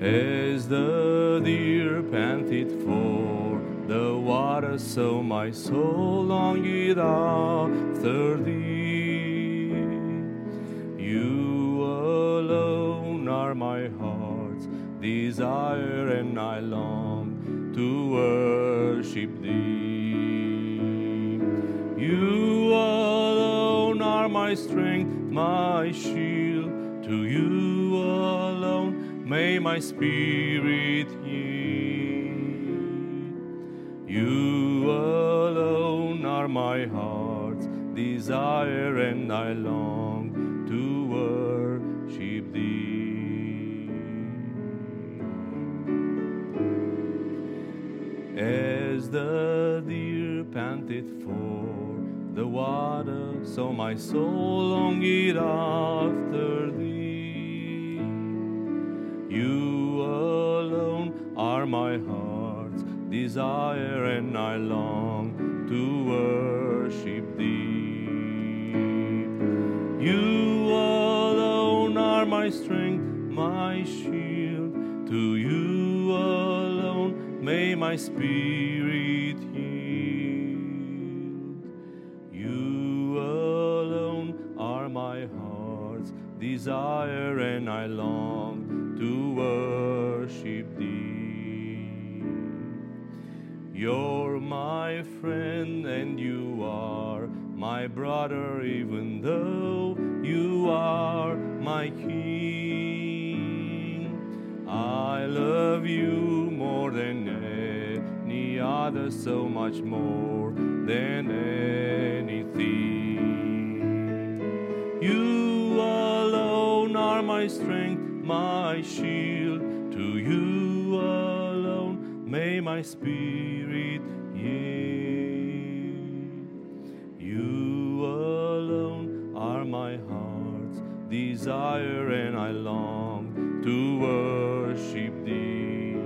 As the deer panteth for the water, so my soul longeth after thee. You alone are my heart's desire, and I long to worship thee. You alone are my strength, my shield. To you may my spirit yield. You alone are my heart's desire, and I long to worship thee. As the deer panteth for the water, so my soul longeth after thee. My heart's desire, and I long to worship thee. You alone are my strength, my shield. To you alone may my spirit yield. You alone are my heart's desire, and I long to worship You're my friend, and you are my brother, even though you are my king. I love you more than any other, so much more than anything. You alone are my strength, my shield. To you alone may my spirit yield. You alone are my heart's desire, and I long to worship thee.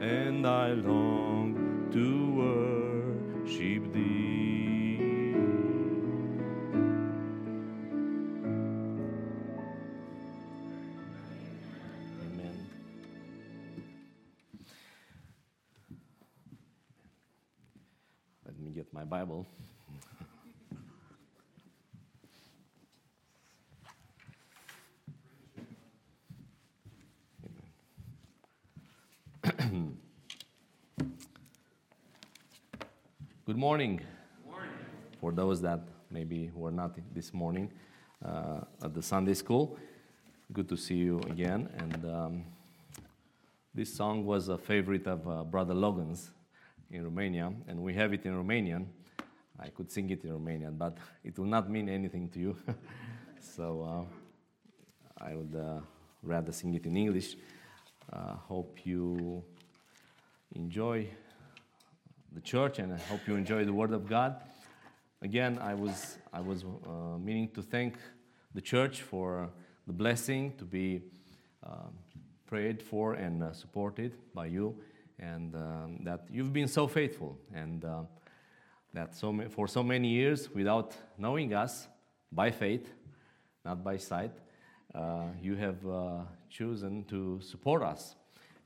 And I long Let me get my Bible. Good morning. For those that maybe were not this morning uh, at the Sunday school, good to see you again. And um, this song was a favorite of uh, Brother Logan's in Romania, and we have it in Romanian. I could sing it in Romanian, but it will not mean anything to you. so uh, I would uh, rather sing it in English. Uh, hope you enjoy the church, and I hope you enjoy the Word of God. Again, I was I was uh, meaning to thank the church for the blessing to be um, prayed for and uh, supported by you, and um, that you've been so faithful, and uh, that so ma- for so many years, without knowing us, by faith, not by sight, uh, you have uh, chosen to support us,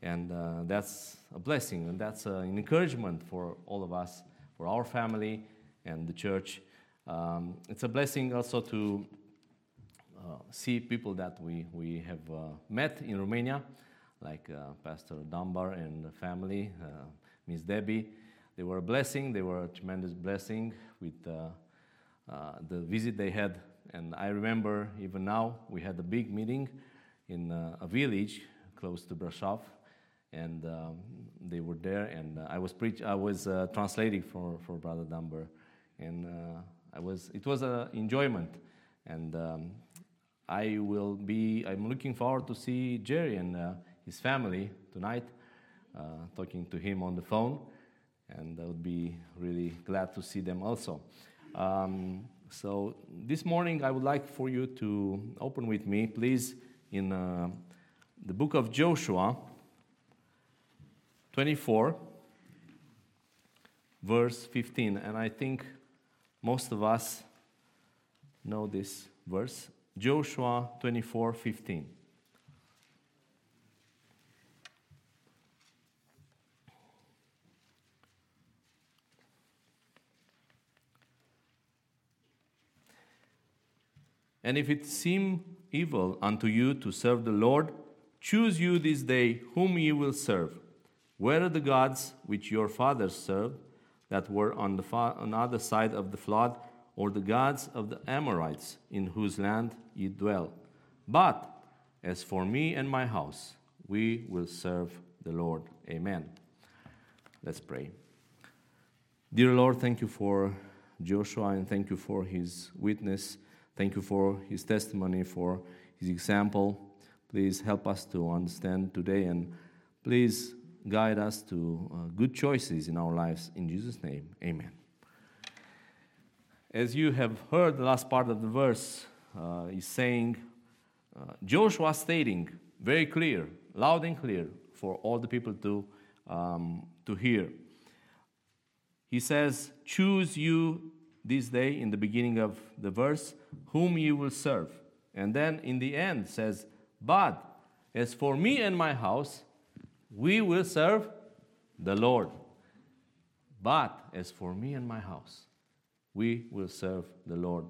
and uh, that's a blessing, and that's an encouragement for all of us, for our family and the church. Um, it's a blessing also to uh, see people that we, we have uh, met in Romania, like uh, Pastor Dunbar and the family, uh, Miss Debbie. They were a blessing, they were a tremendous blessing with uh, the visit they had. And I remember even now, we had a big meeting in a village close to Brasov, and um, they were there, and uh, I was preach- I was uh, translating for, for Brother Dunbar, and uh, I was it was an enjoyment, and um, I will be. I'm looking forward to see Jerry and his family tonight, uh, talking to him on the phone, and I would be really glad to see them also. Um, so this morning, I would like for you to open with me, please, in uh, the book of Joshua, 24, verse 15, and I think most of us know this verse. Joshua 24 15. And if it seem evil unto you to serve the Lord, choose you this day whom ye will serve, whether the gods which your fathers served, that were on the far, on other side of the flood, or the gods of the Amorites, in whose land ye dwell. But as for me and my house, we will serve the Lord. Amen. Let's pray. Dear Lord, thank you for Joshua and thank you for his witness. Thank you for his testimony, for his example. Please help us to understand today and please guide us to uh, good choices in our lives. In Jesus' name, amen. As you have heard, the last part of the verse uh, is saying, uh, Joshua stating very clear, loud and clear, for all the people to, um, to hear. He says, Choose you this day, in the beginning of the verse, whom you will serve. And then in the end says, But as for me and my house, we will serve the Lord. But as for me and my house, we will serve the Lord.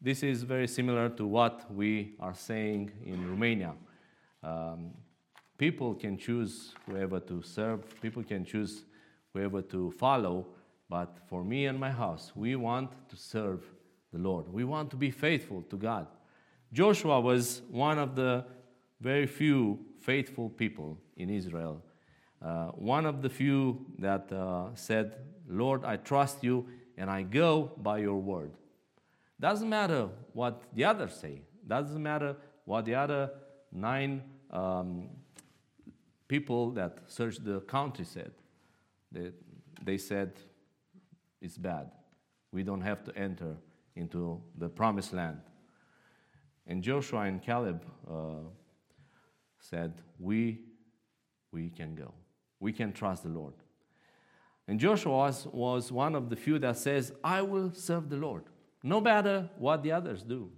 This is very similar to what we are saying in Romania. Um, people can choose whoever to serve, people can choose whoever to follow, but for me and my house, we want to serve the Lord. We want to be faithful to God. Joshua was one of the very few faithful people in Israel. Uh, one of the few that uh, said, Lord, I trust you and I go by your word. Doesn't matter what the others say, doesn't matter what the other nine um, people that searched the country said. They, they said, it's bad. We don't have to enter into the promised land. And Joshua and Caleb uh, said, we, we can go. We can trust the Lord. And Joshua was, was one of the few that says, I will serve the Lord, no matter what the others do.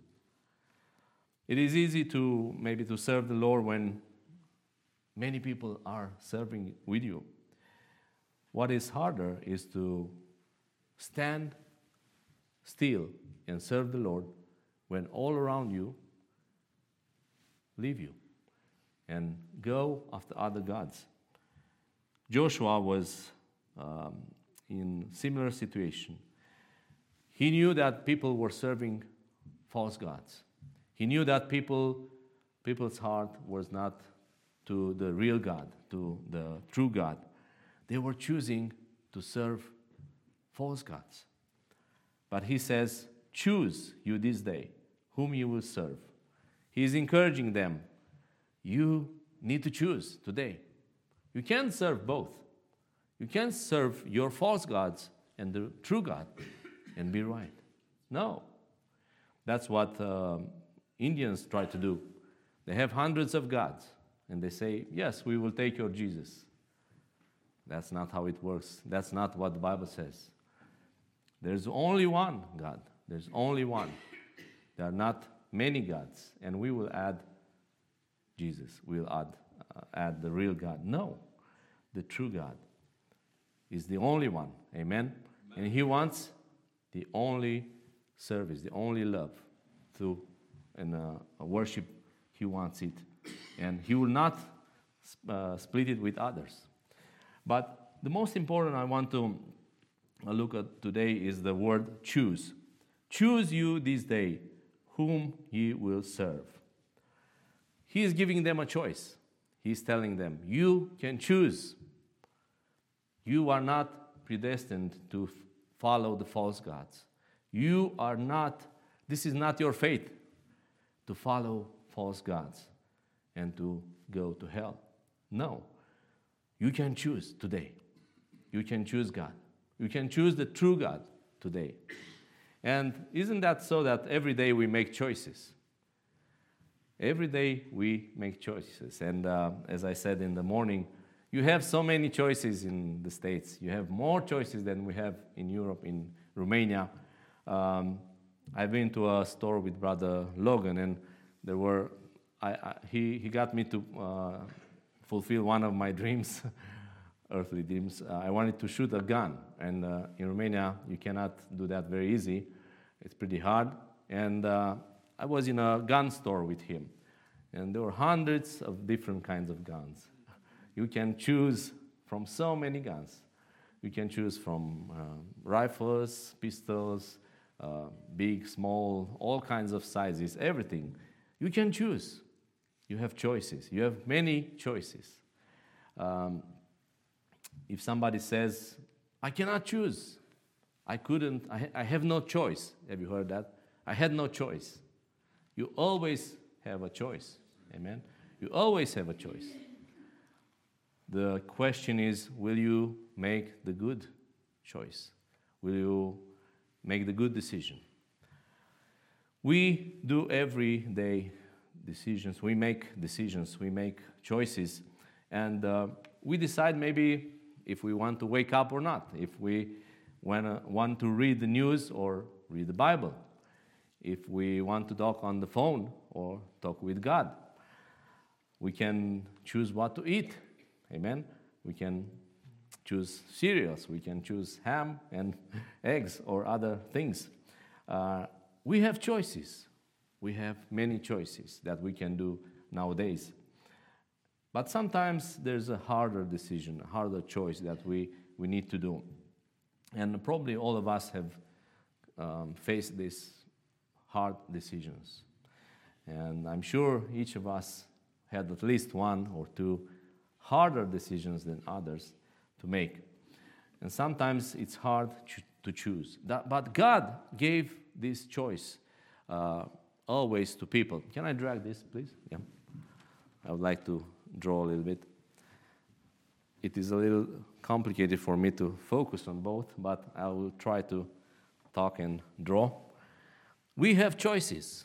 It is easy to maybe to serve the Lord when many people are serving with you. What is harder is to stand still and serve the Lord when all around you leave you and go after other gods. Joshua was um, in similar situation. He knew that people were serving false gods. He knew that people, people's heart was not to the real God, to the true God. They were choosing to serve false gods. But he says, Choose you this day whom you will serve. He is encouraging them. You need to choose today. You can't serve both. You can't serve your false gods and the true God and be right. No. That's what uh, Indians try to do. They have hundreds of gods, and they say, Yes, we will take your Jesus. That's not how it works. That's not what the Bible says. There's only one God. There's only one. There are not many gods, and we will add Jesus. We'll add, uh, add the real God. No, the true God is the only one. Amen? And He wants the only service, the only love through and uh, worship. He wants it, and He will not uh, split it with others. But the most important I want to uh, look at today is the word choose. Choose you this day whom ye will serve. He is giving them a choice. He's telling them, You can choose. You are not predestined to follow the false gods. You are not, this is not your fate to follow false gods and to go to hell. No. You can choose today. You can choose God. You can choose the true God today. And isn't that so that every day we make choices? Every day we make choices. And uh, as I said in the morning, you have so many choices in the States. You have more choices than we have in Europe, in Romania. Um, I've been to a store with Brother Logan, and there were, I, I, he, he got me to uh, fulfill one of my dreams, earthly dreams. Uh, I wanted to shoot a gun, and uh, in Romania, you cannot do that very easy. It's pretty hard. And uh, I was in a gun store with him, and there were hundreds of different kinds of guns. You can choose from so many guns. You can choose from uh, rifles, pistols, uh, big, small, all kinds of sizes, everything. You can choose. You have choices. You have many choices. Um, if somebody says, I cannot choose, I couldn't, I, I have no choice. Have you heard that? I had no choice. You always have a choice. Amen? You always have a choice. The question is will you make the good choice? Will you make the good decision? We do every day decisions, we make decisions, we make choices, and uh, we decide maybe if we want to wake up or not, if we want to read the news or read the Bible, if we want to talk on the phone or talk with God. We can choose what to eat. Amen. We can choose cereals, we can choose ham and eggs or other things. Uh, we have choices. We have many choices that we can do nowadays. But sometimes there's a harder decision, a harder choice that we, we need to do. And probably all of us have um, faced these hard decisions. And I'm sure each of us had at least one or two harder decisions than others to make. And sometimes it's hard to choose. but God gave this choice uh, always to people. Can I drag this, please? Yeah. I would like to draw a little bit. It is a little complicated for me to focus on both, but I will try to talk and draw. We have choices.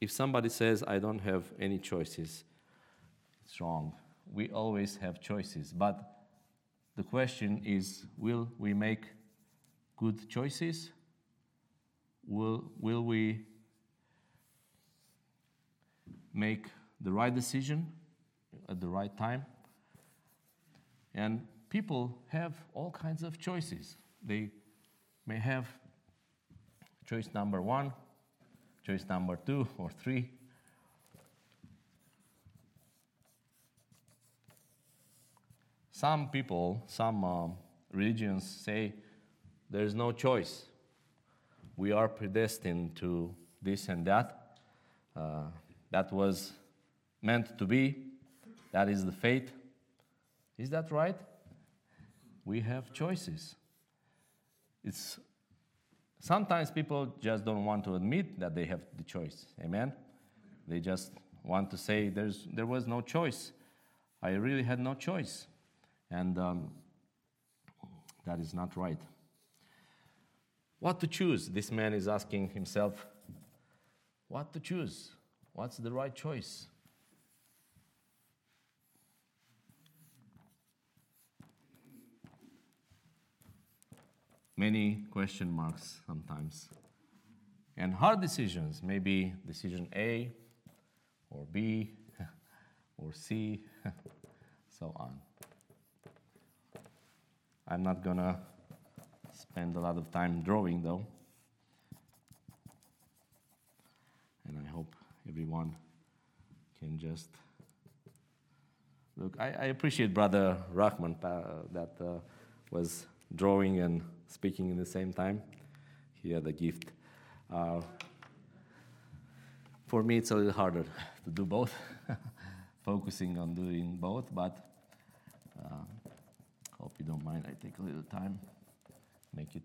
If somebody says, I don't have any choices, it's wrong. We always have choices. But the question is will we make good choices? Will, will we make the right decision at the right time? And people have all kinds of choices. They may have choice number one, choice number two, or three. Some people, some uh, religions say there is no choice. We are predestined to this and that. Uh, that was meant to be. That is the fate. Is that right? We have choices. It's sometimes people just don't want to admit that they have the choice. Amen. They just want to say there's there was no choice. I really had no choice. And um, that is not right. What to choose? This man is asking himself, what to choose? What's the right choice? Many question marks sometimes. And hard decisions, maybe decision A or B or C, so on. I'm not gonna spend a lot of time drawing though. And I hope everyone can just look. I, I appreciate Brother Rahman uh, that uh, was drawing and speaking in the same time. He had a gift. Uh, for me, it's a little harder to do both, focusing on doing both, but uh, Hope you don't mind. I take a little time, make it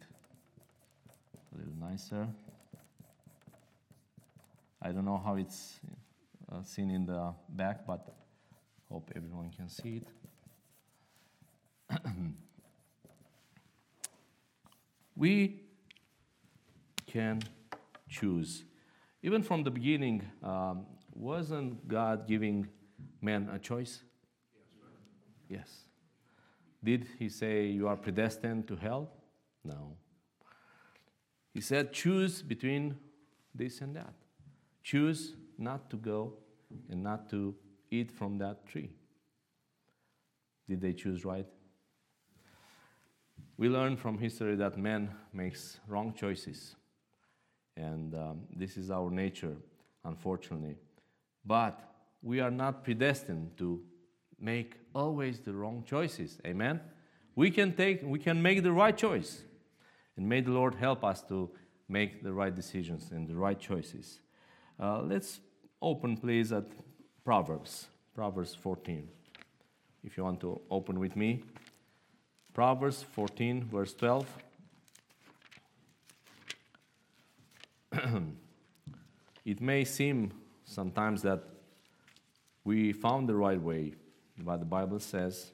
a little nicer. I don't know how it's uh, seen in the back, but hope everyone can see it. we can choose. Even from the beginning, um, wasn't God giving man a choice? Yes. yes. Did he say you are predestined to hell? No. He said, choose between this and that. Choose not to go and not to eat from that tree. Did they choose right? We learn from history that man makes wrong choices. And um, this is our nature, unfortunately. But we are not predestined to make always the wrong choices. Amen? We can take, we can make the right choice. And may the Lord help us to make the right decisions and the right choices. Uh, let's open, please, at Proverbs, Proverbs 14. If you want to open with me, Proverbs 14, verse 12. it may seem sometimes that we found the right way, but the Bible says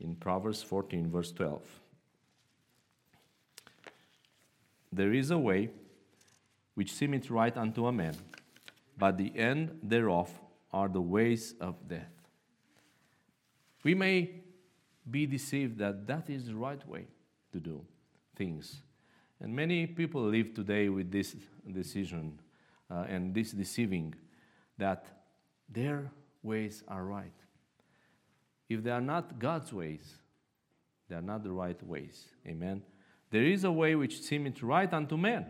in Proverbs 14, verse 12 There is a way which seemeth right unto a man, but the end thereof are the ways of death. We may be deceived that that is the right way to do things. And many people live today with this decision uh, and this deceiving that their ways are right. If they are not God's ways, they are not the right ways. Amen. There is a way which seemeth right unto man,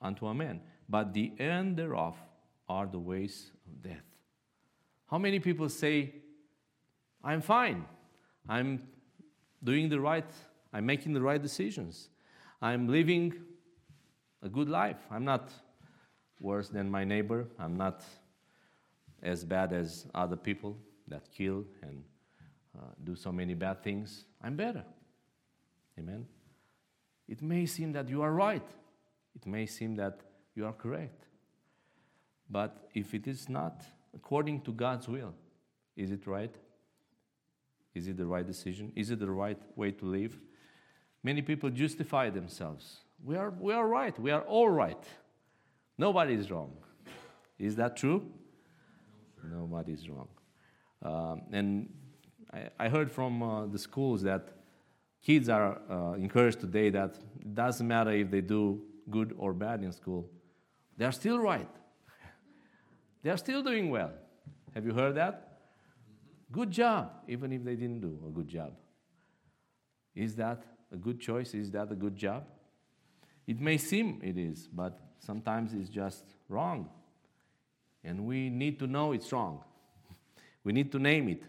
unto a man, but the end thereof are the ways of death. How many people say, I'm fine, I'm doing the right, I'm making the right decisions, I'm living a good life, I'm not worse than my neighbor, I'm not as bad as other people that kill and uh, do so many bad things, I'm better. Amen. It may seem that you are right, it may seem that you are correct. But if it is not according to God's will, is it right? Is it the right decision? Is it the right way to live? Many people justify themselves. We are, we are right. We are all right. Nobody is wrong. Is that true? No, Nobody is wrong. Um, and I, I, heard from uh, the schools that kids are uh, encouraged today that it doesn't matter if they do good or bad in school, they are still right. they are still doing well. Have you heard that? Good job, even if they didn't do a good job. Is that a good choice? Is that a good job? It may seem it is, but sometimes it's just wrong. And we need to know it's wrong. We need to name it.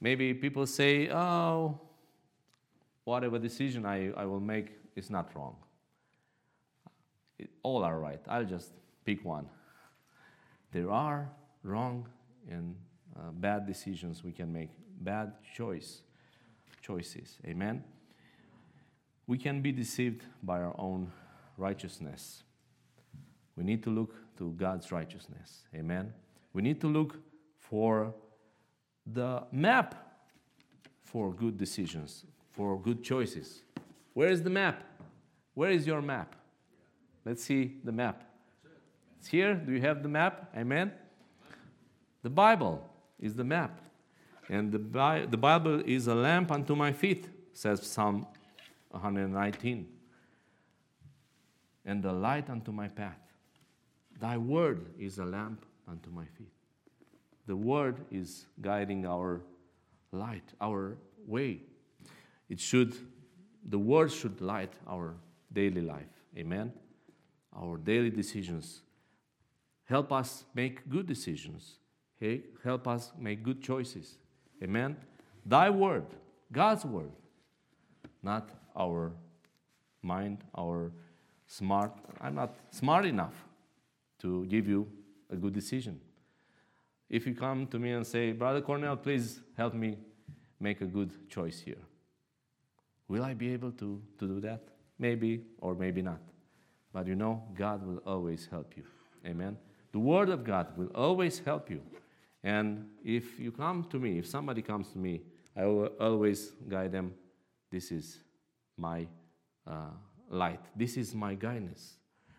Maybe people say, oh, whatever decision I, I will make is not wrong. It, all are right. I'll just pick one. There are wrong and uh, bad decisions we can make, bad choice, choices. Amen. We can be deceived by our own righteousness. We need to look to God's righteousness. Amen. We need to look for the map for good decisions, for good choices. Where is the map? Where is your map? Let's see the map. It's here. Do you have the map? Amen. The Bible is the map. And the, Bi- the Bible is a lamp unto my feet, says Psalm 119, and the light unto my path. Thy word is a lamp unto my feet. The word is guiding our light, our way. It should, the word should light our daily life. Amen. Our daily decisions. Help us make good decisions. Help us make good choices. Amen. Thy word, God's word, not our mind, our smart. I'm not smart enough to give you a good decision. If you come to me and say, Brother Cornel, please help me make a good choice here, will I be able to, to do that? Maybe or maybe not. But you know, God will always help you. Amen. The Word of God will always help you. And if you come to me, if somebody comes to me, I will always guide them. This is my uh, light. This is my guidance.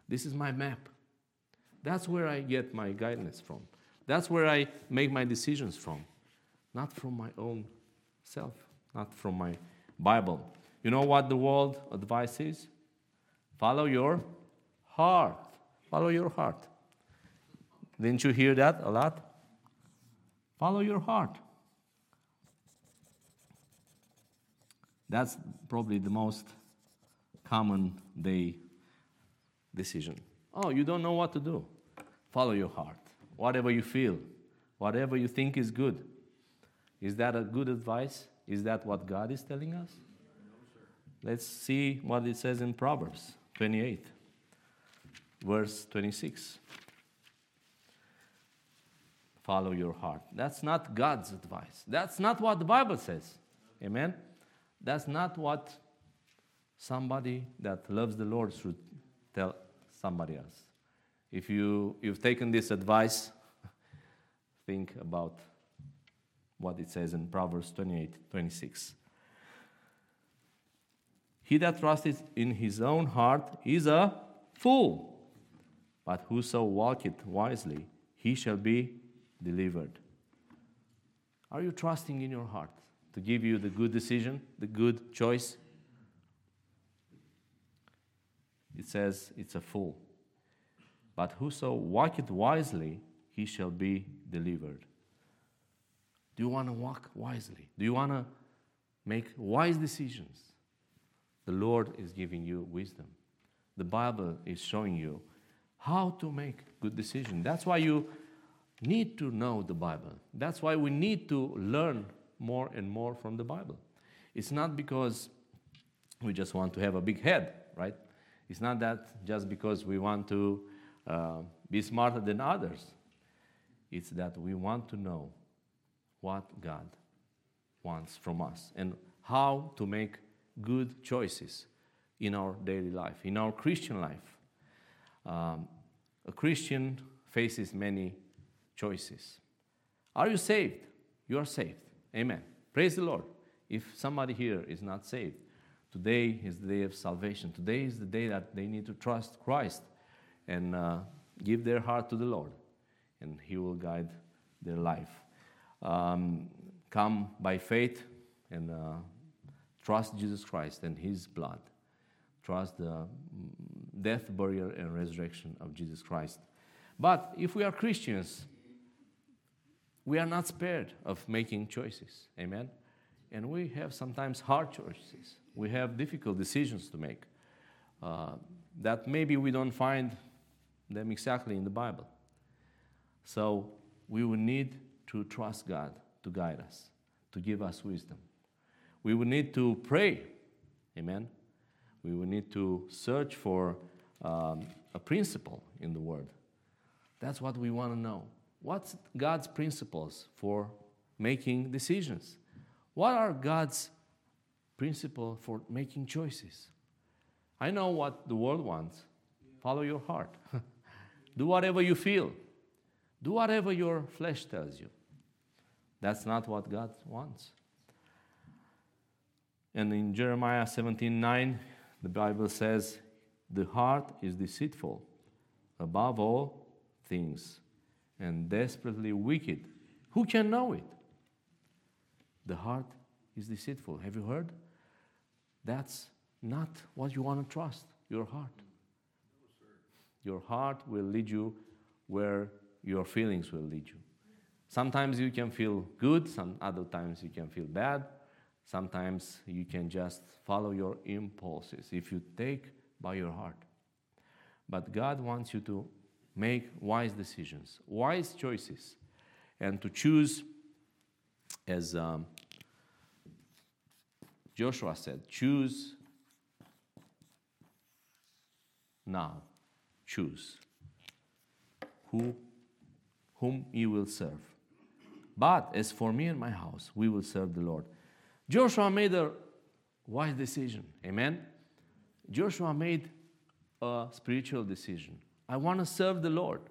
This is my map. That's where I get my guidance from. That's where I make my decisions from, not from my own self, not from my Bible. You know what the world advice is? Follow your heart. Follow your heart. Didn't you hear that a lot? Follow your heart. That's probably the most common day decision. Oh, you don't know what to do. Follow your heart. Whatever you feel, whatever you think is good. Is that a good advice? Is that what God is telling us? Let's see what it says in Proverbs 28, verse 26. Follow your heart. That's not God's advice. That's not what the Bible says. Amen? That's not what somebody that loves the Lord should tell somebody else. If you, you've taken this advice, think about what it says in Proverbs 28 26. He that trusteth in his own heart is a fool, but whoso walketh wisely, he shall be delivered. Are you trusting in your heart to give you the good decision, the good choice? It says it's a fool. But whoso walketh wisely, he shall be delivered. Do you want to walk wisely? Do you want to make wise decisions? The Lord is giving you wisdom. The Bible is showing you how to make good decisions. That's why you need to know the Bible. That's why we need to learn more and more from the Bible. It's not because we just want to have a big head, right? It's not that just because we want to uh, be smarter than others. It's that we want to know what God wants from us and how to make good choices in our daily life, in our Christian life. Um, a Christian faces many choices. Are you saved? You are saved. Amen. Praise the Lord. If somebody here is not saved, today is the day of salvation. Today is the day that they need to trust Christ and uh, give their heart to the Lord, and He will guide their life. Um, come by faith and uh, trust Jesus Christ and His blood. Trust the mm, death, burial, and resurrection of Jesus Christ. But if we are Christians, we are not spared of making choices. Amen? And we have sometimes hard choices. We have difficult decisions to make uh, that maybe we don't find them exactly in the Bible. So we will need to trust God to guide us, to give us wisdom. We will need to pray. Amen? We will need to search for um, a principle in the Word. That's what we want to know. What's God's principles for making decisions? What are God's principles for making choices? I know what the world wants. Follow your heart. Do whatever you feel. Do whatever your flesh tells you. That's not what God wants. And in Jeremiah 17 9, the Bible says, The heart is deceitful above all things and desperately wicked. Who can know it? The heart is deceitful. Have you heard? That's not what you want to trust, your heart. Your heart will lead you where your feelings will lead you. Sometimes you can feel good, some other times you can feel bad. Sometimes you can just follow your impulses if you take by your heart. But God wants you to make wise decisions, wise choices, and to choose, as um, Joshua said, choose now choose who, whom you will serve. But as for me and my house, we will serve the Lord. Joshua made a wise decision. Amen? Joshua made a spiritual decision. I want to serve the Lord.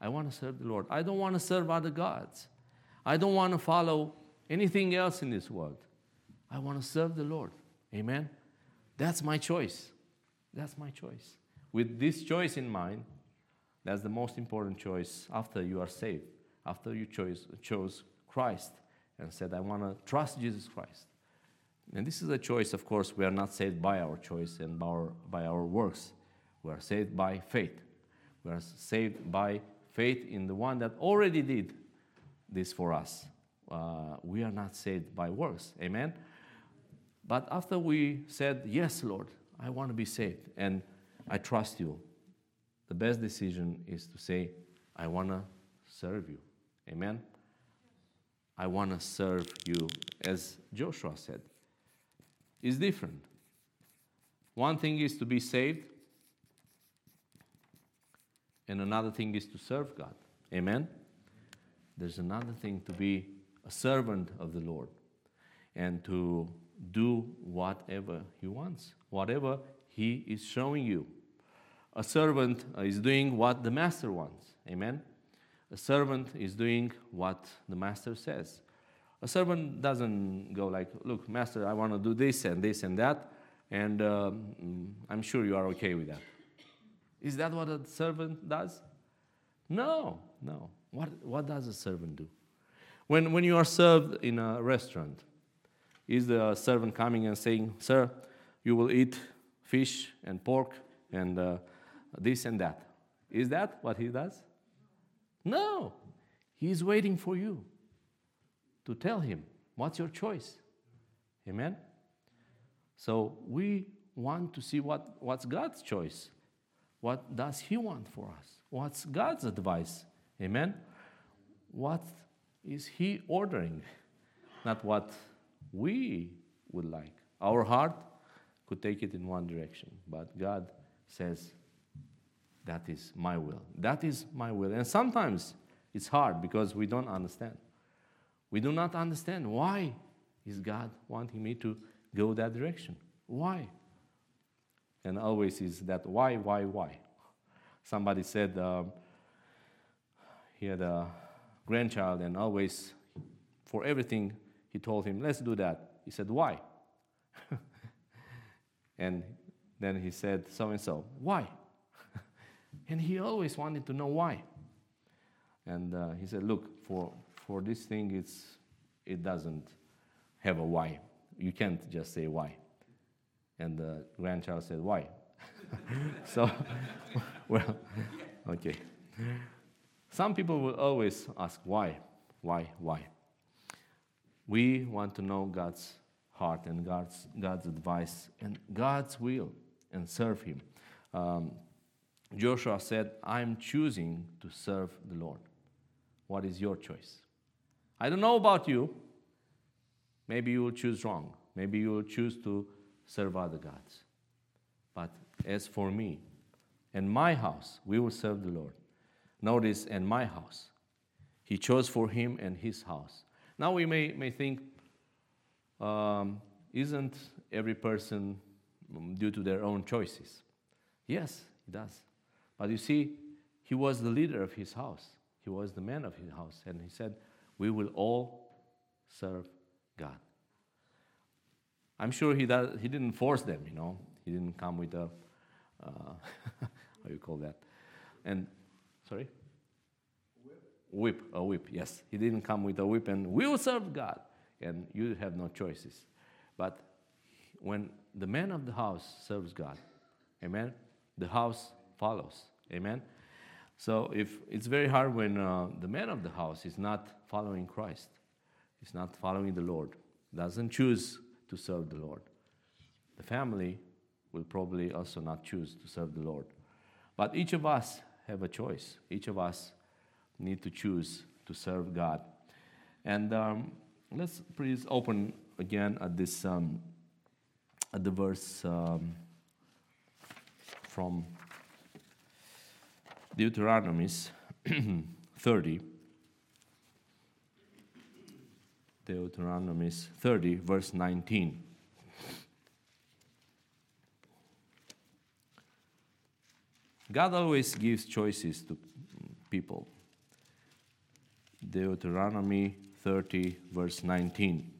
I want to serve the Lord. I don't want to serve other gods. I don't want to follow anything else in this world. I want to serve the Lord. Amen? That's my choice. That's my choice. With this choice in mind, that's the most important choice after you are saved, after you chose, chose Christ and said, I want to trust Jesus Christ. And this is a choice, of course, we are not saved by our choice and by our, by our works. We are saved by faith. We are saved by faith in the one that already did this for us. Uh, we are not saved by works. Amen? But after we said, Yes, Lord, I want to be saved, and I trust you. The best decision is to say, I want to serve you. Amen? I want to serve you, as Joshua said. It's different. One thing is to be saved, and another thing is to serve God. Amen? There's another thing to be a servant of the Lord and to do whatever He wants, whatever He is showing you. A servant is doing what the master wants. Amen? A servant is doing what the master says. A servant doesn't go like, Look, master, I want to do this and this and that, and um, I'm sure you are okay with that. Is that what a servant does? No, no. What, what does a servant do? When, when you are served in a restaurant, is the servant coming and saying, Sir, you will eat fish and pork and uh, this and that? Is that what he does? No. He's waiting for you to tell him, What's your choice? Amen? So we want to see what, what's God's choice. What does He want for us? What's God's advice? Amen? What is He ordering? Not what we would like. Our heart could take it in one direction, but God says, That is my will. That is my will. And sometimes it's hard because we don't understand. We do not understand why is God wanting me to go that direction? Why? And always is that why, why, why? Somebody said um, he had a grandchild, and always for everything he told him, let's do that. He said, why? and then he said, so and so, why? and he always wanted to know why. And uh, he said, look, for, for this thing, it's, it doesn't have a why. You can't just say why. And the grandchild said, Why? so, well, okay. Some people will always ask, Why? Why? Why? We want to know God's heart and God's, God's advice and God's will and serve Him. Um, Joshua said, I'm choosing to serve the Lord. What is your choice? I don't know about you. Maybe you will choose wrong. Maybe you will choose to serve other gods. But as for me and my house, we will serve the Lord. Notice, and my house. He chose for him and his house. Now we may, may think, um, isn't every person um, due to their own choices? Yes, he does. But you see, he was the leader of his house, he was the man of his house. And he said, We will all serve God. I'm sure he, does, he didn't force them, you know. He didn't come with a, uh, how you call that? And, sorry? Whip. Whip, a whip, yes. He didn't come with a whip and we will serve God. And you have no choices. But when the man of the house serves God, amen, the house follows, amen. So if it's very hard when uh, the man of the house is not following Christ, is not following the Lord, doesn't choose to serve the Lord. The family will probably also not choose to serve the Lord. But each of us have a choice. Each of us need to choose to serve God. And um, let's please open again at this um, at the verse um, from Deuteronomy 30. Deuteronomy 30, verse 19. God always gives choices to people. Deuteronomy 30, verse 19.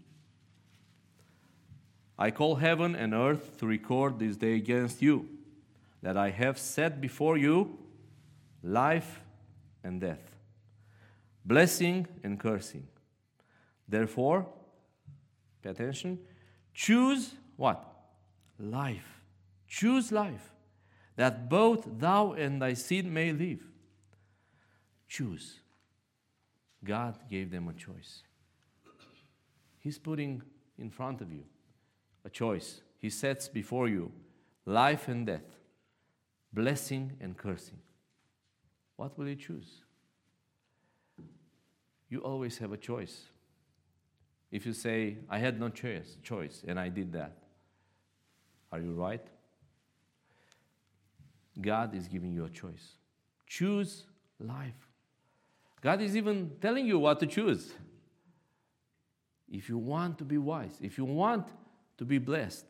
I call heaven and earth to record this day against you, that I have set before you life and death, blessing and cursing. Therefore, pay attention, choose what? Life. Choose life, that both thou and thy seed may live. Choose. God gave them a choice. He's putting in front of you a choice. He sets before you life and death, blessing and cursing. What will you choose? You always have a choice. If you say, I had no choice, choice and I did that, are you right? God is giving you a choice. Choose life. God is even telling you what to choose. If you want to be wise, if you want to be blessed,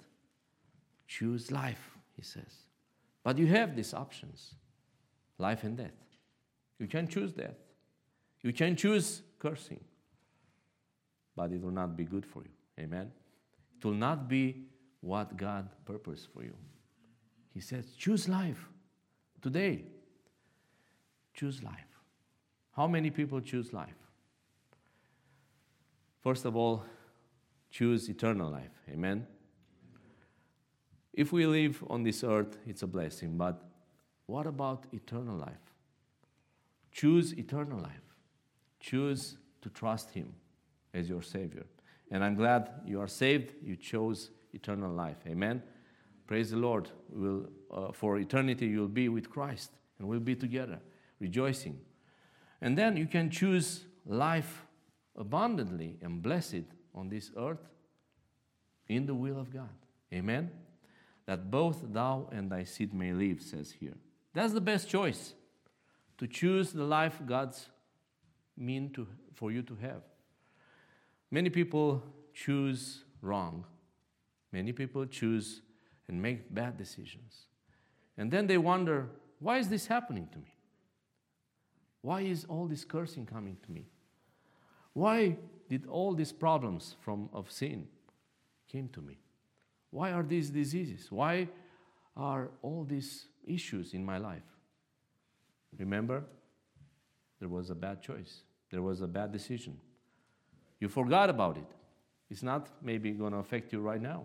choose life, he says. But you have these options life and death. You can choose death. You can choose cursing. But it will not be good for you. Amen? It will not be what God purposed for you. He says, choose life today. Choose life. How many people choose life? First of all, choose eternal life. Amen? If we live on this earth, it's a blessing, but what about eternal life? Choose eternal life. Choose to trust Him as your Savior. And I'm glad you are saved, you chose eternal life. Amen? Praise the Lord. We'll, uh, for eternity, you'll be with Christ and we'll be together, rejoicing. And then you can choose life abundantly and blessed on this earth in the will of God. Amen? That both thou and thy seed may live, says here. That's the best choice to choose the life God's mean to, for you to have. Many people choose wrong. Many people choose and make bad decisions. And then they wonder, why is this happening to me? Why is all this cursing coming to me? Why did all these problems from of sin came to me? Why are these diseases? Why are all these issues in my life? Remember, there was a bad choice. There was a bad decision. You forgot about it. It's not maybe going to affect you right now.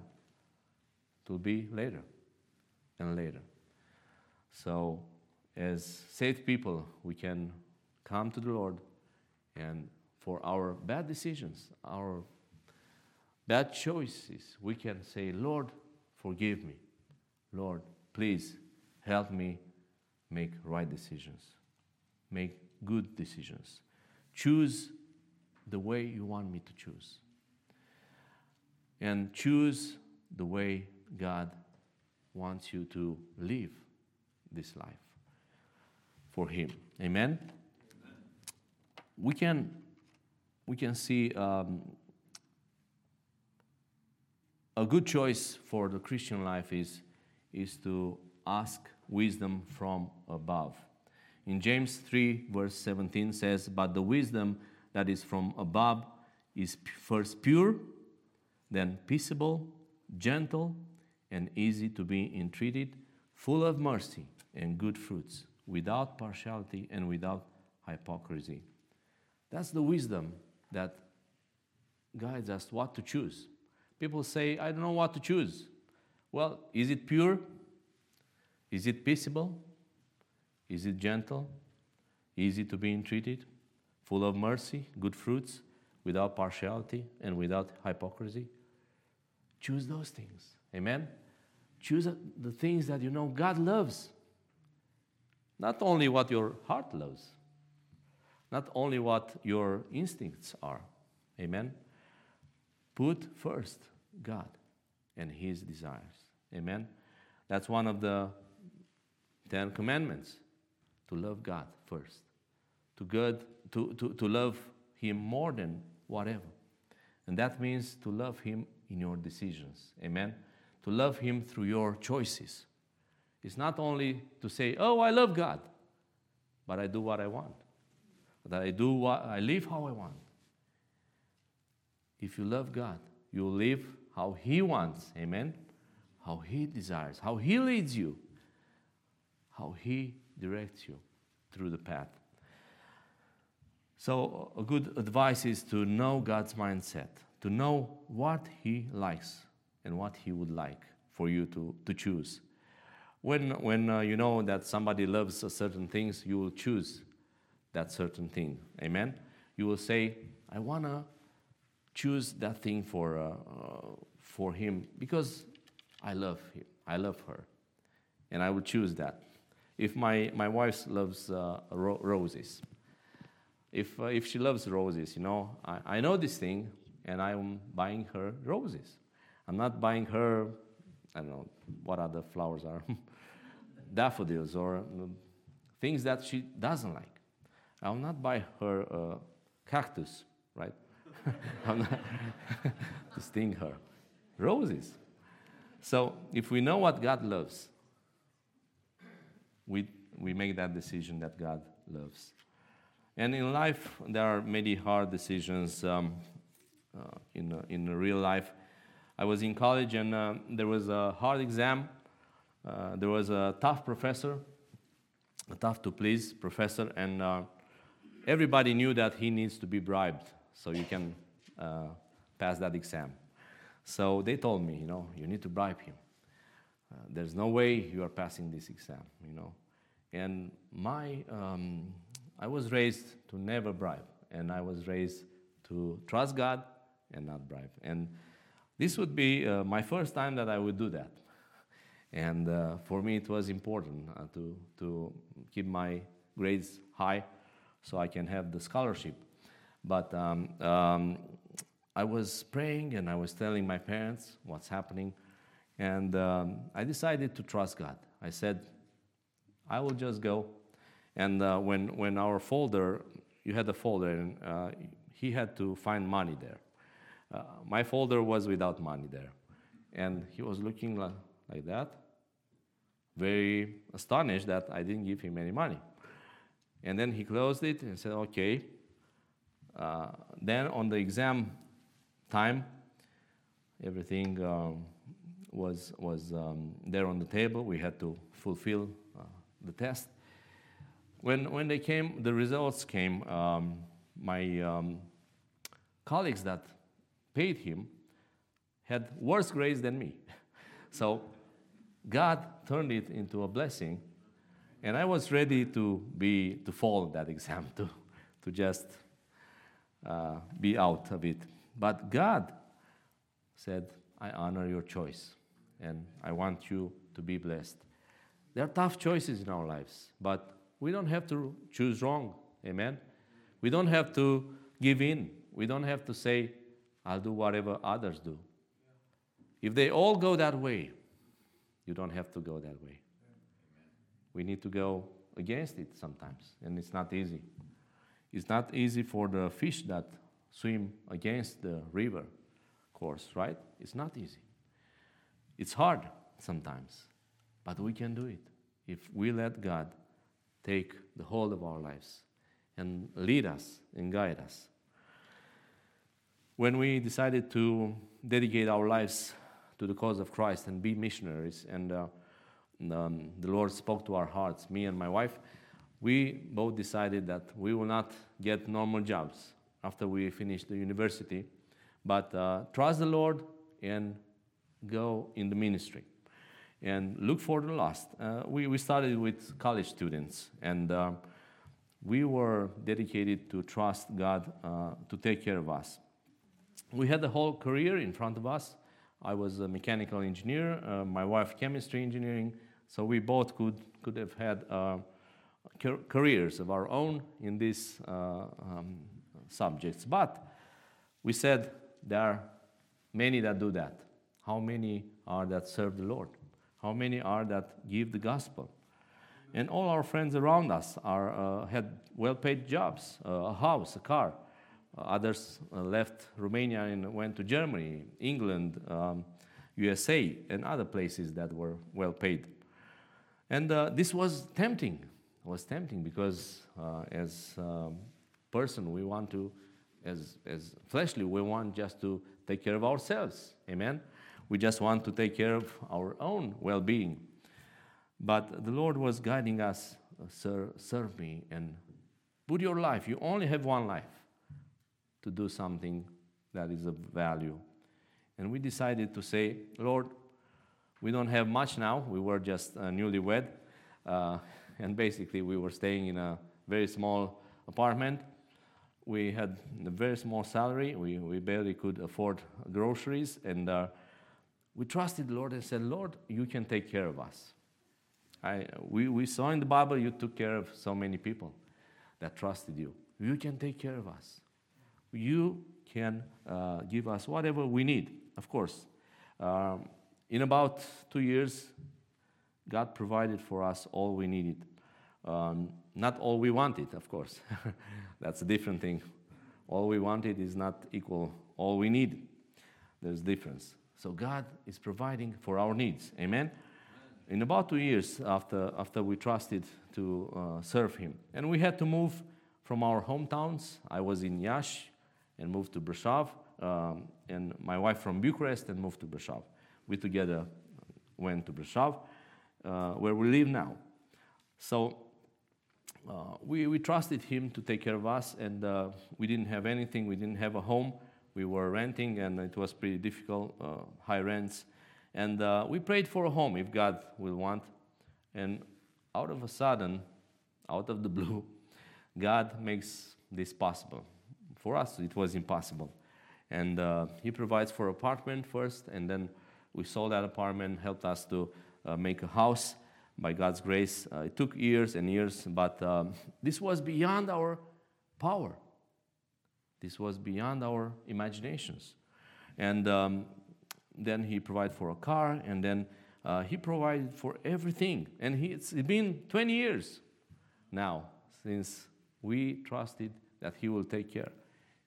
It will be later and later. So, as saved people, we can come to the Lord and for our bad decisions, our bad choices, we can say, Lord, forgive me. Lord, please help me make right decisions, make good decisions. Choose the way you want me to choose. And choose the way God wants you to live this life for Him. Amen? We can we can see um, a good choice for the Christian life is, is to ask wisdom from above. In James 3, verse 17 says, But the wisdom that is from above is first pure, then peaceable, gentle, and easy to be entreated, full of mercy and good fruits, without partiality and without hypocrisy. That's the wisdom that guides us what to choose. People say, I don't know what to choose. Well, is it pure? Is it peaceable? Is it gentle? Easy to be entreated? Full of mercy, good fruits, without partiality and without hypocrisy? Choose those things. Amen? Choose the things that you know God loves. Not only what your heart loves, not only what your instincts are. Amen? Put first God and His desires. Amen? That's one of the Ten Commandments to love God first, to, God, to, to, to love Him more than whatever. And that means to love Him in your decisions. Amen? To love Him through your choices. It's not only to say, oh, I love God, but I do what I want that I do what I live how I want. If you love God, you live how He wants. Amen. How He desires, how He leads you, how He directs you through the path. So, a good advice is to know God's mindset, to know what He likes and what He would like for you to, to choose. When, when uh, you know that somebody loves certain things, you will choose that certain thing. Amen? You will say, I want to choose that thing for, uh, uh, for him because I love him. I love her. And I will choose that. if my, my wife loves uh, ro- roses, if, uh, if she loves roses, you know, I, I know this thing and I'm buying her roses. I'm not buying her, I don't know what other flowers are, daffodils or um, things that she doesn't like. I'll not buy her a cactus, right? I'm not to sting her. Roses. So if we know what God loves, we, we make that decision that God loves. And in life, there are many hard decisions um, uh, in, uh, in real life. I was in college and uh, there was a hard exam. Uh, there was a tough professor, a tough to please professor, and uh, everybody knew that he needs to be bribed so you can pass that exam. So they told me, you know, you need to bribe him. there's no way you are passing this exam, you know. And my um, I was raised to never bribe, and I was raised to trust God and not bribe. And this would be uh, my first time that I would do that. And uh, for me, it was important uh, to, to keep my grades high so I can have the scholarship. But um, um, I was praying and I was telling my parents what's happening. And um, I decided to trust God. I said, I will just go and uh, when, when our folder, you had a folder, and uh, he had to find money there. Uh, my folder was without money there. And he was looking like, that, very astonished that I didn't give him any money. And then he closed it and said, okay. Uh, then on the exam time, everything um, was, was um, there on the table. We had to fulfill uh, the test. When, when they came, the results came, um, my um, colleagues that paid him had worse grades than me. So God turned it into a blessing, and I was ready to be to fall that exam to to just uh, be out of it. But God said, "I honor your choice, and I want you to be blessed." There are tough choices in our lives, but we don't have to choose wrong. Amen? We don't have to give in. We don't have to say, I'll do whatever others do. If they all go that way, you don't have to go that way. We need to go against it sometimes, and it's not easy. It's not easy for the fish that swim against the river course, right? It's not easy. It's hard sometimes, but we can do it if we let God take the hold of our lives and lead us and guide us. When we decided to dedicate our lives to the cause of Christ and be missionaries, and uh, um, the Lord spoke to our hearts, me and my wife, we both decided that we will not get normal jobs after we finish the university, but uh, trust the Lord and go in the ministry and look for the lost. Uh, we, we started with college students, and uh, we were dedicated to trust God uh, to take care of us. We had the whole career in front of us. I was a mechanical engineer, uh, my wife chemistry engineering, so we both could, could have had uh, careers of our own in these uh, um, subjects. But we said there are many that do that. How many are that serve the Lord? How many are that give the gospel? And all our friends around us are, uh, had well paid jobs, uh, a house, a car. Uh, others uh, left Romania and went to Germany, England, um, USA, and other places that were well paid. And uh, this was tempting. It was tempting because uh, as a person, we want to, as, as fleshly, we want just to take care of ourselves. Amen? We just want to take care of our own well being. But the Lord was guiding us, Sir, serve me and put your life. You only have one life to do something that is of value. And we decided to say, Lord, we don't have much now. We were just uh, newlywed. Uh, and basically, we were staying in a very small apartment. We had a very small salary. We, we barely could afford groceries. And uh, we trusted the Lord and said, Lord, you can take care of us. I, we, we saw in the Bible you took care of so many people that trusted you. You can take care of us. You can uh, give us whatever we need, of course. Um, in about two years, God provided for us all we needed. Um, not all we wanted, of course. That's a different thing. All we wanted is not equal all we need. There's difference. So God is providing for our needs. Amen. In about two years after, after we trusted to uh, serve Him, and we had to move from our hometowns. I was in Iași and moved to Brașov, um, and my wife from Bucharest and moved to Brașov. We together went to Brașov, uh, where we live now. So uh, we, we trusted him to take care of us, and uh, we didn't have anything. We didn't have a home. We were renting, and it was pretty difficult, uh, high rents. And uh, we prayed for a home if God will want. And out of a sudden, out of the blue, God makes this possible. For us, it was impossible. And uh, He provides for apartment first, and then we sold that apartment, helped us to uh, make a house by God's grace. Uh, it took years and years, but um, this was beyond our power. This was beyond our imaginations. And um, then he provided for a car, and then uh, he provided for everything. And he, it's been 20 years now since we trusted that he will take care.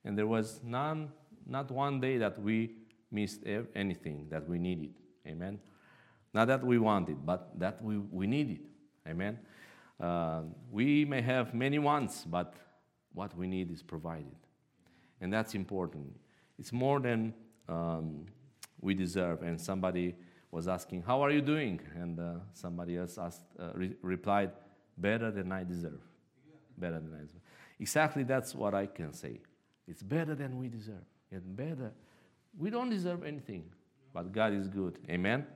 And there was none, not one day that we missed anything that we needed. Amen. Not that we wanted, but that we, we needed. Amen. Uh, we may have many wants, but what we need is provided. And that's important. It's more than um, we deserve. And somebody was asking, How are you doing? And uh, somebody else asked, uh, re- replied, Better than I deserve. Better than I deserve. Exactly that's what I can say. It's better than we deserve. And better. We don't deserve anything, but God is good. Amen?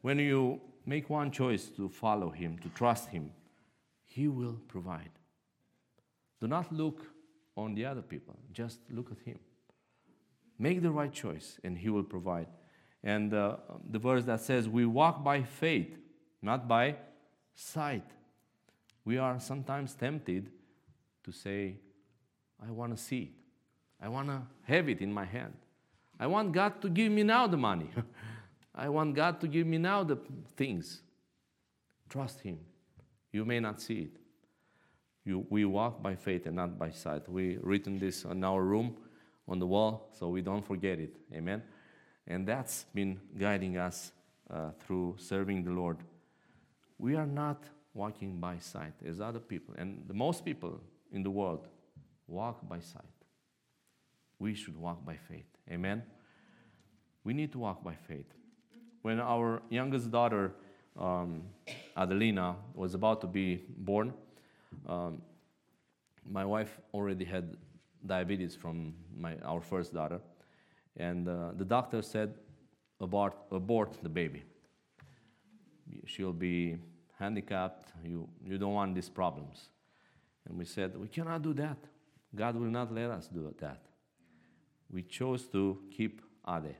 When you make one choice to follow Him, to trust Him, He will provide. Do not look on the other people, just look at Him. Make the right choice, and He will provide. And uh, the verse that says, We walk by faith, not by sight. We are sometimes tempted to say, I want to see it. I want to have it in my hand. I want God to give me now the money. I want God to give me now the things. Trust Him. You may not see it. You, we walk by faith and not by sight. We written this on our room, on the wall, so we don't forget it. Amen. And that's been guiding us uh, through serving the Lord. We are not walking by sight as other people, and the most people in the world walk by sight. We should walk by faith. Amen. We need to walk by faith when our youngest daughter, um, Adelina, was about to be born, um, my wife already had diabetes from my, our first daughter, and uh, the doctor said, abort, abort the baby. She'll be handicapped. You, you don't want these problems. And we said, we cannot do that. God will not let us do that. We chose to keep Ade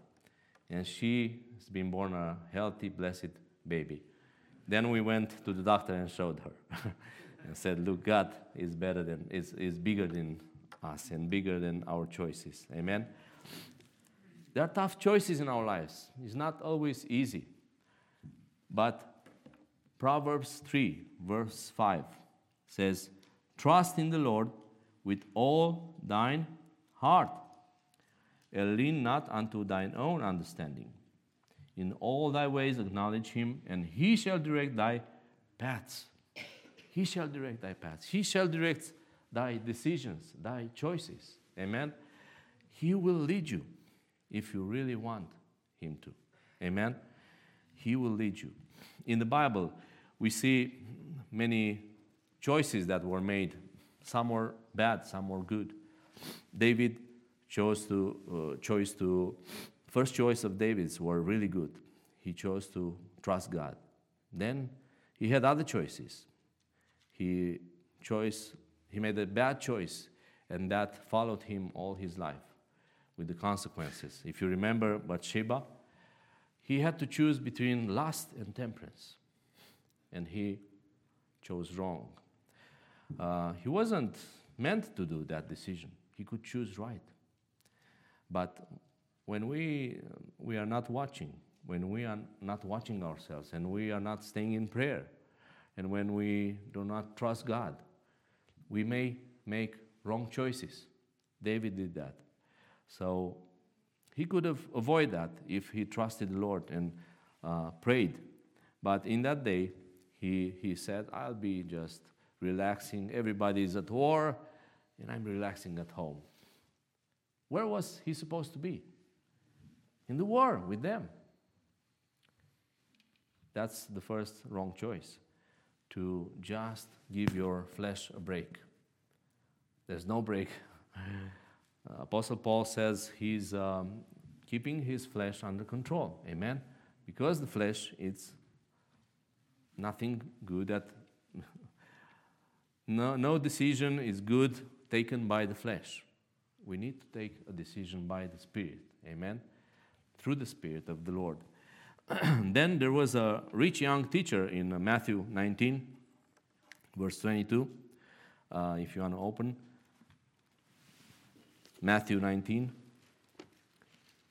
and she has been born a healthy, blessed baby. Then we went to the doctor and showed her and said, Look, God is better than, is, is bigger than us and bigger than our choices. Amen. There are tough choices in our lives. It's not always easy. But Proverbs 3, verse 5 says, Trust in the Lord with all thine heart and lean not unto thine own understanding. In all thy ways acknowledge him, and he shall direct thy paths. He shall direct thy paths. He shall direct thy decisions, thy choices. Amen. He will lead you if you really want him to. Amen. He will lead you. In the Bible, we see many choices that were made. Some were bad, some were good. David chose to uh, choice to first choice of David's were really good. He chose to trust God. Then he had other choices. He choice he made a bad choice, and that followed him all his life with the consequences. If you remember Bathsheba, he had to choose between lust and temperance. and he chose wrong. Uh, he wasn't meant to do that decision. He could choose right. But when we, we are not watching, when we are not watching ourselves, and we are not staying in prayer, and when we do not trust God, we may make wrong choices. David did that. So he could have avoided that if he trusted the Lord and uh, prayed. But in that day, he, he said, I'll be just relaxing. Everybody is at war, and I'm relaxing at home. Where was he supposed to be? In the war with them. That's the first wrong choice to just give your flesh a break. There's no break. Apostle Paul says he's um, keeping his flesh under control. Amen? Because the flesh it's nothing good that no, no decision is good taken by the flesh. We need to take a decision by the Spirit. Amen? Through the Spirit of the Lord. then there was a rich young teacher in Matthew 19, verse 22. Uh, if you want to open, Matthew 19,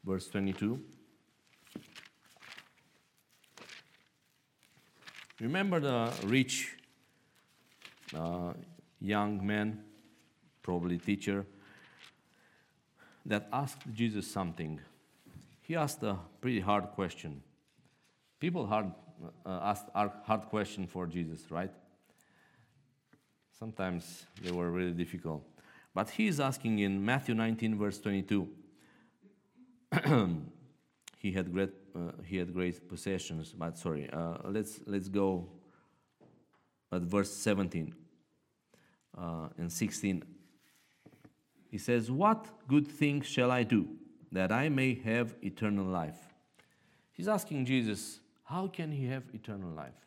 verse 22. Remember the rich uh, young man, probably teacher, that asked Jesus something. He asked a pretty hard question. People hard, uh, asked hard questions for Jesus, right? Sometimes they were really difficult. But he is asking in Matthew 19, verse 22. he had great, uh, he had great possessions. But sorry, uh, let's let's go at verse 17 uh, and 16. He says, "What good thing shall I do that I may have eternal life?" He's asking Jesus, "How can he have eternal life?"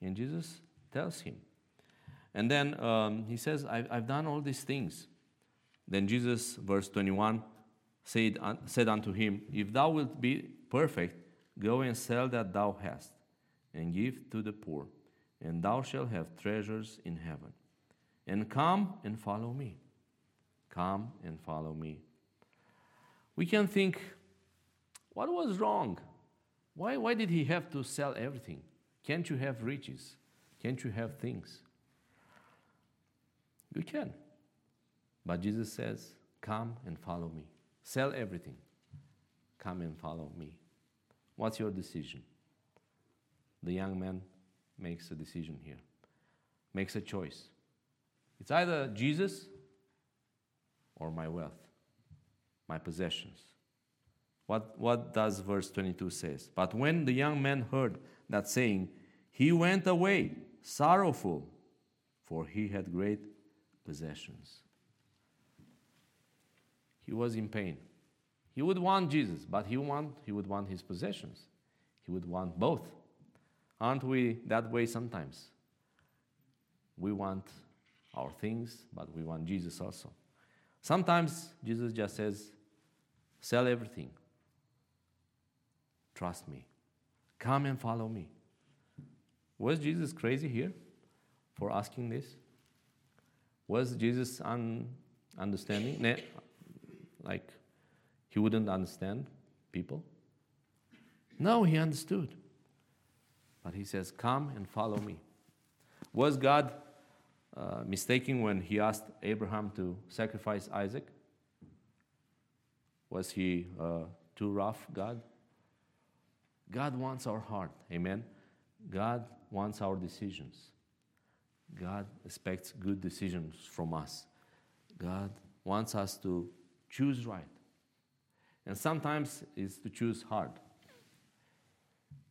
And Jesus tells him, and then um, he says, I've, I've done all these things. Then Jesus, verse 21, said, said unto him, If thou wilt be perfect, go and sell that thou hast, and give to the poor, and thou shalt have treasures in heaven. And come and follow me. Come and follow me. We can think, what was wrong? Why, why did he have to sell everything? Can't you have riches? Can't you have things? You can. But Jesus says, Come and follow me. Sell everything. Come and follow me. What's your decision? The young man makes a decision here, makes a choice. It's either Jesus or my wealth, my possessions. What, what does verse 22 says? But when the young man heard that saying, he went away sorrowful, for he had great possessions. He was in pain. He would want Jesus, but he, want, he would want his possessions. He would want both. Aren't we that way sometimes? We want our things, but we want Jesus also. Sometimes Jesus just says, Sell everything. Trust me. Come and follow me. Was Jesus crazy here for asking this? Was Jesus un- understanding? Like, he wouldn't understand people? No, he understood. But he says, Come and follow me. Was God uh, mistaken when he asked Abraham to sacrifice Isaac? Was he uh, too rough, God? God wants our heart. Amen. God wants our decisions. God expects good decisions from us. God wants us to choose right. And sometimes it's to choose hard.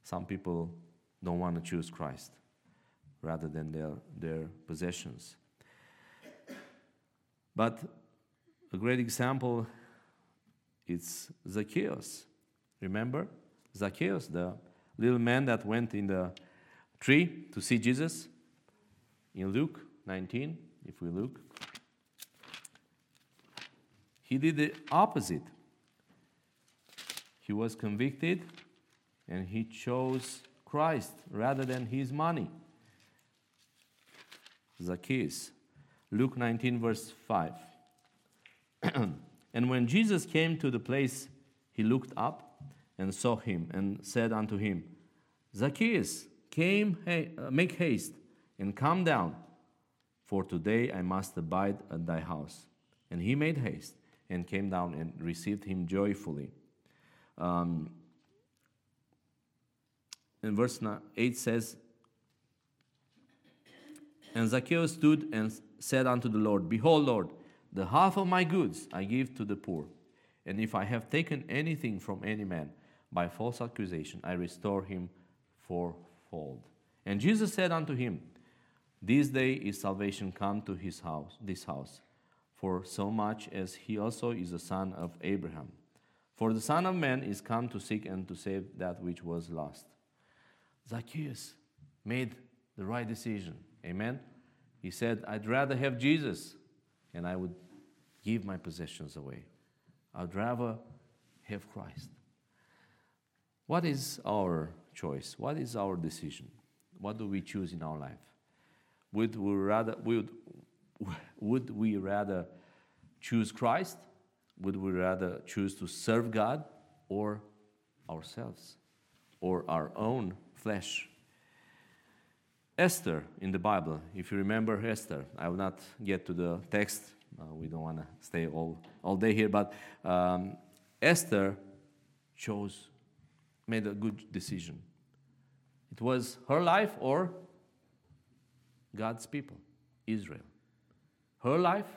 Some people don't want to choose Christ rather than their, their possessions. But a great example is Zacchaeus. Remember? Zacchaeus, the little man that went in the tree to see Jesus? in Luke 19, if we look, he did the opposite. He was convicted and he chose Christ rather than his money. Zacchaeus, Luke 19, verse 5. and when Jesus came to the place, he looked up and saw him and said unto him, Zacchaeus, came, uh, make haste and come down, for today I must abide at thy house. And he made haste and came down and received him joyfully. Um, in verse 8 says, And Zacchaeus stood and said unto the Lord, Behold, Lord, the half of my goods I give to the poor. And if I have taken anything from any man by false accusation, I restore him fourfold. And Jesus said unto him, This day is salvation come to his house, this house, for so much as he also is a son of Abraham. For the Son of Man is come to seek and to save that which was lost. Zacchaeus made the right decision. Amen. He said, I'd rather have Jesus and I would give my possessions away. I'd rather have Christ. What is our choice? What is our decision? What do we choose in our life? Would we rather, would, would we rather choose Christ? Would we rather choose to serve God or ourselves or our own flesh? Esther in the Bible, if you remember Esther, I will not get to the text, uh, we don't want to stay all, all day here, but um, Esther chose, made a good decision. It was her life or God's people, Israel. Her life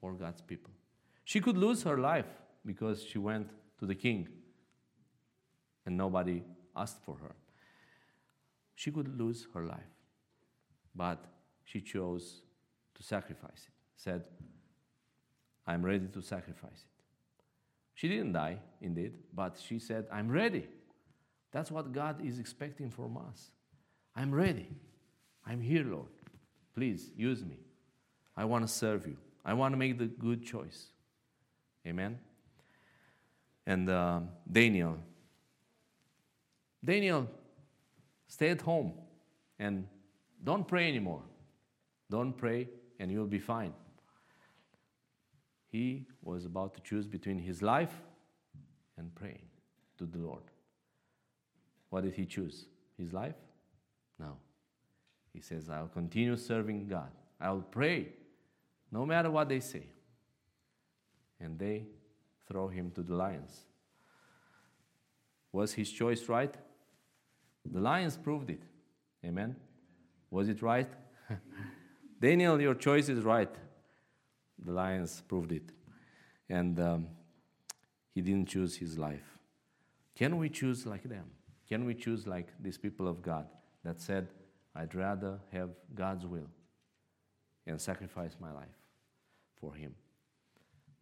or God's people. She could lose her life because she went to the king and nobody asked for her. She could lose her life, but she chose to sacrifice it. Said, I'm ready to sacrifice it. She didn't die, indeed, but she said, I'm ready. That's what God is expecting from us. I'm ready. I'm here, Lord. Please use me. I want to serve you. I want to make the good choice. Amen. And uh, Daniel. Daniel, stay at home and don't pray anymore. Don't pray and you'll be fine. He was about to choose between his life and praying to the Lord. What did he choose? His life? No. He says, I'll continue serving God. I'll pray no matter what they say. And they throw him to the lions. Was his choice right? The lions proved it. Amen. Was it right? Daniel, your choice is right. The lions proved it. And um, he didn't choose his life. Can we choose like them? Can we choose like these people of God that said, I'd rather have God's will and sacrifice my life for Him?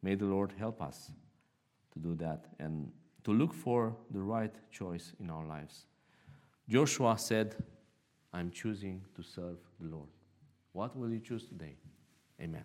May the Lord help us to do that and to look for the right choice in our lives. Joshua said, I'm choosing to serve the Lord. What will you choose today? Amen.